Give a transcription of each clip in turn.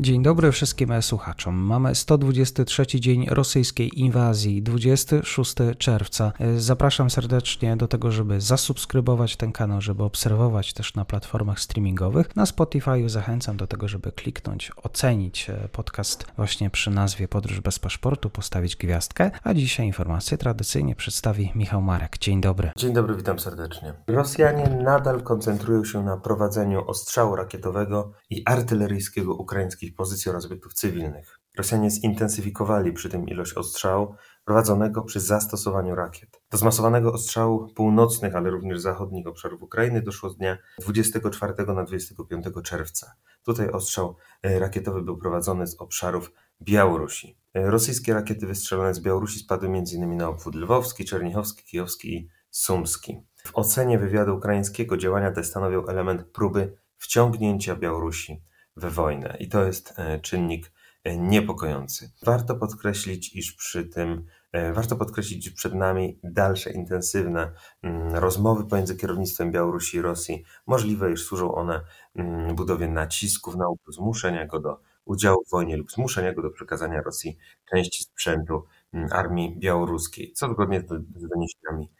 Dzień dobry wszystkim słuchaczom. Mamy 123 dzień rosyjskiej inwazji, 26 czerwca. Zapraszam serdecznie do tego, żeby zasubskrybować ten kanał, żeby obserwować też na platformach streamingowych. Na Spotify zachęcam do tego, żeby kliknąć, ocenić podcast właśnie przy nazwie Podróż bez paszportu, postawić gwiazdkę. A dzisiaj informacje tradycyjnie przedstawi Michał Marek. Dzień dobry. Dzień dobry, witam serdecznie. Rosjanie nadal koncentrują się na prowadzeniu ostrzału rakietowego i artyleryjskiego ukraińskich wszystkich pozycji oraz obiektów cywilnych. Rosjanie zintensyfikowali przy tym ilość ostrzału prowadzonego przy zastosowaniu rakiet. Do zmasowanego ostrzału północnych, ale również zachodnich obszarów Ukrainy doszło z dnia 24 na 25 czerwca. Tutaj ostrzał e, rakietowy był prowadzony z obszarów Białorusi. E, rosyjskie rakiety wystrzelone z Białorusi spadły m.in. na obwód lwowski, czernichowski, kijowski i sumski. W ocenie wywiadu ukraińskiego działania te stanowią element próby wciągnięcia Białorusi we wojnę i to jest e, czynnik e, niepokojący. Warto podkreślić, iż przy tym e, Warto podkreślić, że przed nami dalsze intensywne mm, rozmowy pomiędzy kierownictwem Białorusi i Rosji. Możliwe, iż służą one mm, budowie nacisków na zmuszenia go do udziału w wojnie lub zmuszenia go do przekazania Rosji części sprzętu mm, armii białoruskiej, co zgodnie z doniesieniami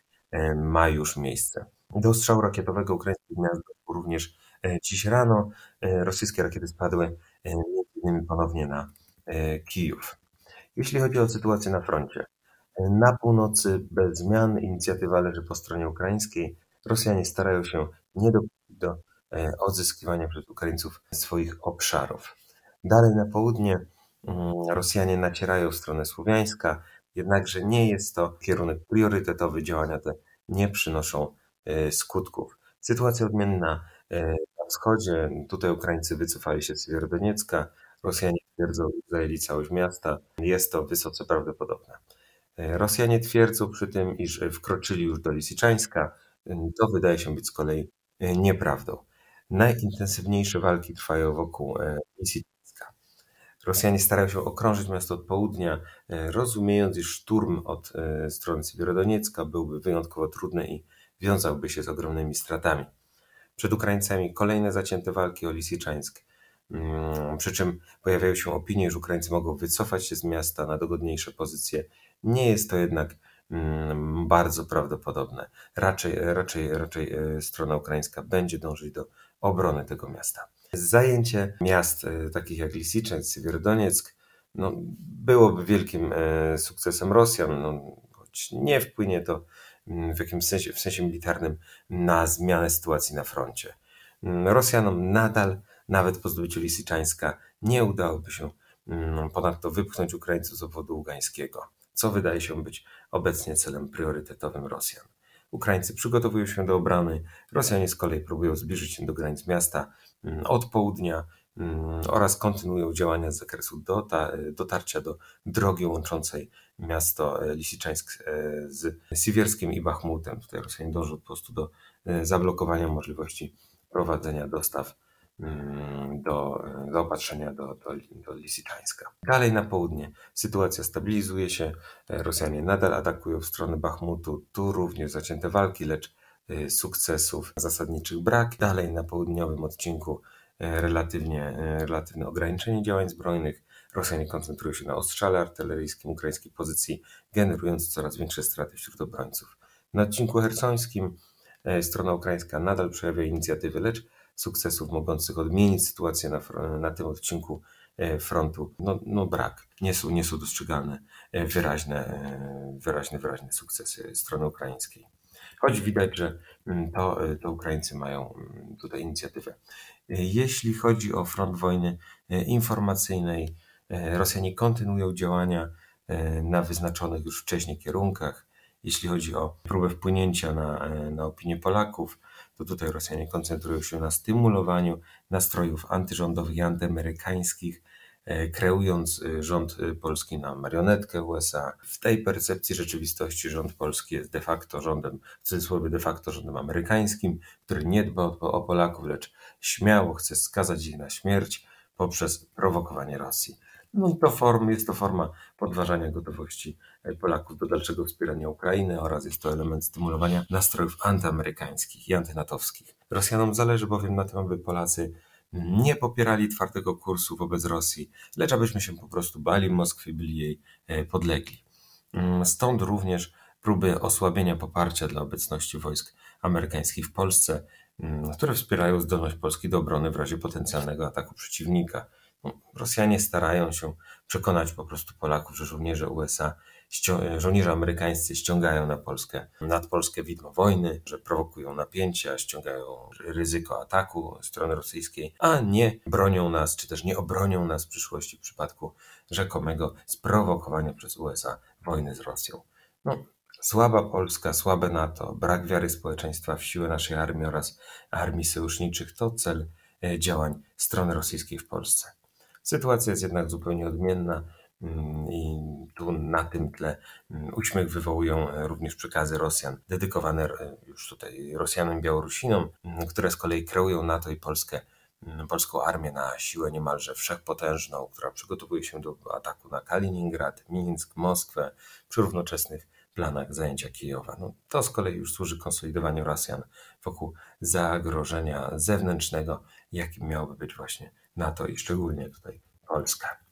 ma już miejsce. Do ostrzału rakietowego ukraińskich miast również dziś rano e, rosyjskie rakiety spadły m.in. ponownie na e, Kijów. Jeśli chodzi o sytuację na froncie, na północy bez zmian inicjatywa leży po stronie ukraińskiej. Rosjanie starają się nie dopuścić do odzyskiwania przez Ukraińców swoich obszarów. Dalej na południe mm, Rosjanie nacierają w stronę słowiańska, jednakże nie jest to kierunek priorytetowy. Działania te nie przynoszą skutków. Sytuacja odmienna wschodzie. Tutaj Ukraińcy wycofali się z Siewierodoniecka, Rosjanie twierdzą, że zajęli całość miasta. Jest to wysoce prawdopodobne. E, Rosjanie twierdzą przy tym, iż wkroczyli już do Lisiczańska. To wydaje się być z kolei e, nieprawdą. Najintensywniejsze walki trwają wokół e, Lisiczańska. Rosjanie starają się okrążyć miasto od południa, rozumiejąc, iż szturm od strony Siewierodoniecka byłby wyjątkowo trudny i wiązałby się z ogromnymi stratami przed Ukraińcami kolejne zacięte walki o Lisiczańsk. Mm, przy czym pojawiają się opinie, że Ukraińcy mogą wycofać się z miasta na dogodniejsze pozycje. Nie jest to jednak mm, bardzo prawdopodobne. Raczej, raczej, raczej e, strona ukraińska będzie dążyć do obrony tego miasta. Zajęcie miast e, takich jak Lisiczańsk, Siewierodonieck no, byłoby wielkim e, sukcesem Rosjan, no, choć nie wpłynie to w jakimś sensie, w sensie militarnym na zmianę sytuacji na froncie. Mm, Rosjanom nadal, nawet po zdobyciu Lisiczańska, nie udałoby się mm, ponadto wypchnąć Ukraińców z obwodu ługańskiego, co wydaje się być obecnie celem priorytetowym Rosjan. Ukraińcy przygotowują się do obrony, Rosjanie z kolei próbują zbliżyć się do granic miasta od południa, Mm, oraz kontynuują działania z zakresu dotarcia do drogi łączącej miasto e, Lisiczańsk e, z Siwierskim i Bachmutem. Tutaj Rosjanie dążą po prostu do e, zablokowania możliwości prowadzenia dostaw mm, do zaopatrzenia do, do, do Lisiczańska. Dalej na południe sytuacja stabilizuje się, Rosjanie nadal atakują w stronę Bachmutu, tu również zacięte walki, lecz sukcesów zasadniczych brak. Dalej na południowym odcinku relatywnie, e, relatywne ograniczenie działań zbrojnych. Rosjanie koncentrują się na ostrzale artyleryjskim ukraińskiej pozycji, generując coraz większe straty wśród obrońców. Na odcinku hersońskim e, strona ukraińska nadal przejawia inicjatywy, lecz sukcesów mogących odmienić sytuację na, na tym odcinku frontu no, no brak. Nie są, nie są dostrzegalne wyraźne, wyraźne, wyraźne sukcesy strony ukraińskiej. Choć widać, że mm, to, to Ukraińcy mają mm, tutaj inicjatywę. Jeśli chodzi o front wojny e, informacyjnej, e, Rosjanie kontynuują działania e, na wyznaczonych już wcześniej kierunkach. Jeśli chodzi o próbę wpłynięcia na, na opinię Polaków, to tutaj Rosjanie koncentrują się na stymulowaniu nastrojów antyrządowych i antyamerykańskich, kreując rząd polski na marionetkę USA. W tej percepcji rzeczywistości rząd polski jest de facto rządem, w cudzysłowie de facto rządem amerykańskim, który nie dba o, o Polaków, lecz śmiało chce skazać ich na śmierć poprzez prowokowanie Rosji. No to form, jest to forma podważania gotowości Polaków do dalszego wspierania Ukrainy oraz jest to element stymulowania nastrojów antyamerykańskich i antynatowskich. Rosjanom zależy bowiem na tym, aby Polacy nie popierali twardego kursu wobec Rosji, lecz abyśmy się po prostu bali Moskwy, byli jej e, podlegli. Mm, stąd również próby osłabienia poparcia dla obecności wojsk amerykańskich w Polsce, mm, które wspierają zdolność Polski do obrony w razie potencjalnego ataku przeciwnika. No, Rosjanie starają się przekonać po prostu Polaków, że żołnierze USA żołnierze amerykańscy ściągają na Polskę, nad Polskę widmo wojny, że prowokują napięcia, ściągają ryzyko ataku strony rosyjskiej, a nie bronią nas, czy też nie obronią nas w przyszłości w przypadku rzekomego sprowokowania przez USA wojny z Rosją. No, Słaba Polska, słabe NATO, brak wiary społeczeństwa w siłę naszej armii oraz armii sojuszniczych to cel e, działań strony rosyjskiej w Polsce. Sytuacja jest jednak zupełnie odmienna. Mm, I tu na tym tle mm, uśmiech wywołują e, również przekazy Rosjan, dedykowane e, już tutaj Rosjanom Białorusinom, mm, które z kolei kreują NATO i Polskę, polską armię na siłę niemalże wszechpotężną, która przygotowuje się do ataku na Kaliningrad, Mińsk, Moskwę przy równoczesnych planach zajęcia Kijowa. No, to z kolei już służy konsolidowaniu Rosjan wokół zagrożenia zewnętrznego, jakim miałoby być właśnie NATO i szczególnie tutaj Polska.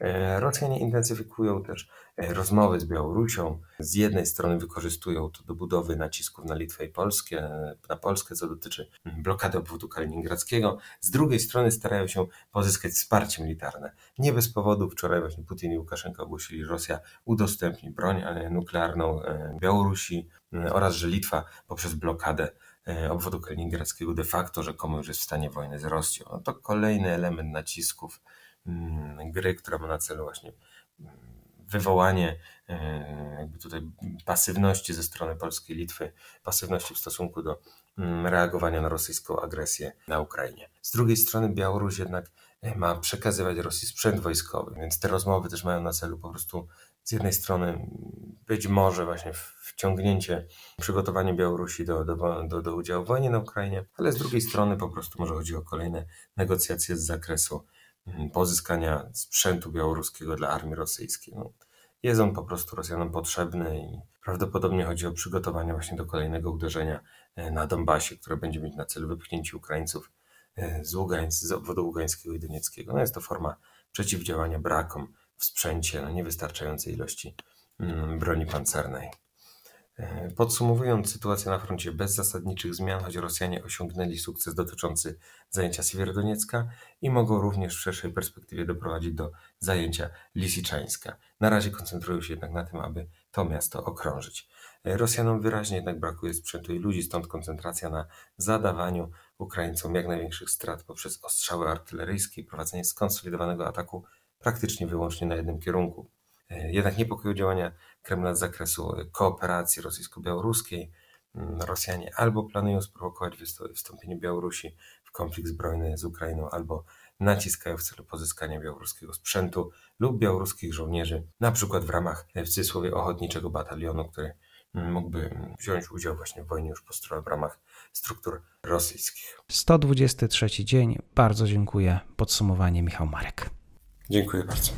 E, Rosjanie intensyfikują też e, rozmowy z Białorusią. Z jednej strony wykorzystują to do budowy nacisków na Litwę i Polskę, e, na Polskę, co dotyczy mm, blokady obwodu kaliningradzkiego. Z drugiej strony starają się pozyskać wsparcie militarne. Nie bez powodu wczoraj właśnie Putin i Łukaszenko ogłosili, że Rosja udostępni broń nuklearną Białorusi oraz, że Litwa poprzez blokadę obwodu kaliningradzkiego de facto rzekomo już jest w stanie wojny z Rosją. No to kolejny element nacisków Mm, gry, która ma na celu właśnie mm, wywołanie e, jakby tutaj pasywności ze strony Polski i Litwy, pasywności w stosunku do mm, reagowania na rosyjską agresję na Ukrainie. Z drugiej strony Białoruś jednak e, ma przekazywać Rosji sprzęt wojskowy, więc te rozmowy też mają na celu po prostu z jednej strony być może właśnie wciągnięcie, przygotowanie Białorusi do, do, do, do udziału w wojnie na Ukrainie, ale z drugiej strony po prostu może chodzi o kolejne negocjacje z zakresu pozyskania sprzętu białoruskiego dla armii rosyjskiej. No, jest on po prostu Rosjanom potrzebny i prawdopodobnie chodzi o przygotowanie właśnie do kolejnego uderzenia e, na Donbasie, które będzie mieć na celu wypchnięcie Ukraińców e, z, Ługańc, z obwodu ługańskiego i donieckiego. No jest to forma przeciwdziałania brakom w sprzęcie, no niewystarczającej ilości mm, broni pancernej. E, podsumowując sytuację na froncie bez zasadniczych zmian, choć Rosjanie osiągnęli sukces dotyczący zajęcia Siewierodoniecka i mogą również w szerszej perspektywie doprowadzić do zajęcia Lisiczańska. Na razie koncentrują się jednak na tym, aby to miasto okrążyć. E, Rosjanom wyraźnie jednak brakuje sprzętu i ludzi, stąd koncentracja na zadawaniu Ukraińcom jak największych strat poprzez ostrzały artyleryjskie i prowadzenie skonsolidowanego ataku praktycznie wyłącznie na jednym kierunku. E, jednak niepokoją działania Kremla z zakresu kooperacji rosyjsko-białoruskiej. Mm, Rosjanie albo planują sprowokować wystąpienie Białorusi w konflikt zbrojny z Ukrainą, albo naciskają w celu pozyskania białoruskiego sprzętu lub białoruskich żołnierzy, na przykład w ramach w cudzysłowie ochotniczego batalionu, który mm, mógłby wziąć udział właśnie w wojnie już po w ramach struktur rosyjskich. 123 dzień. Bardzo dziękuję. Podsumowanie Michał Marek. Dziękuję bardzo.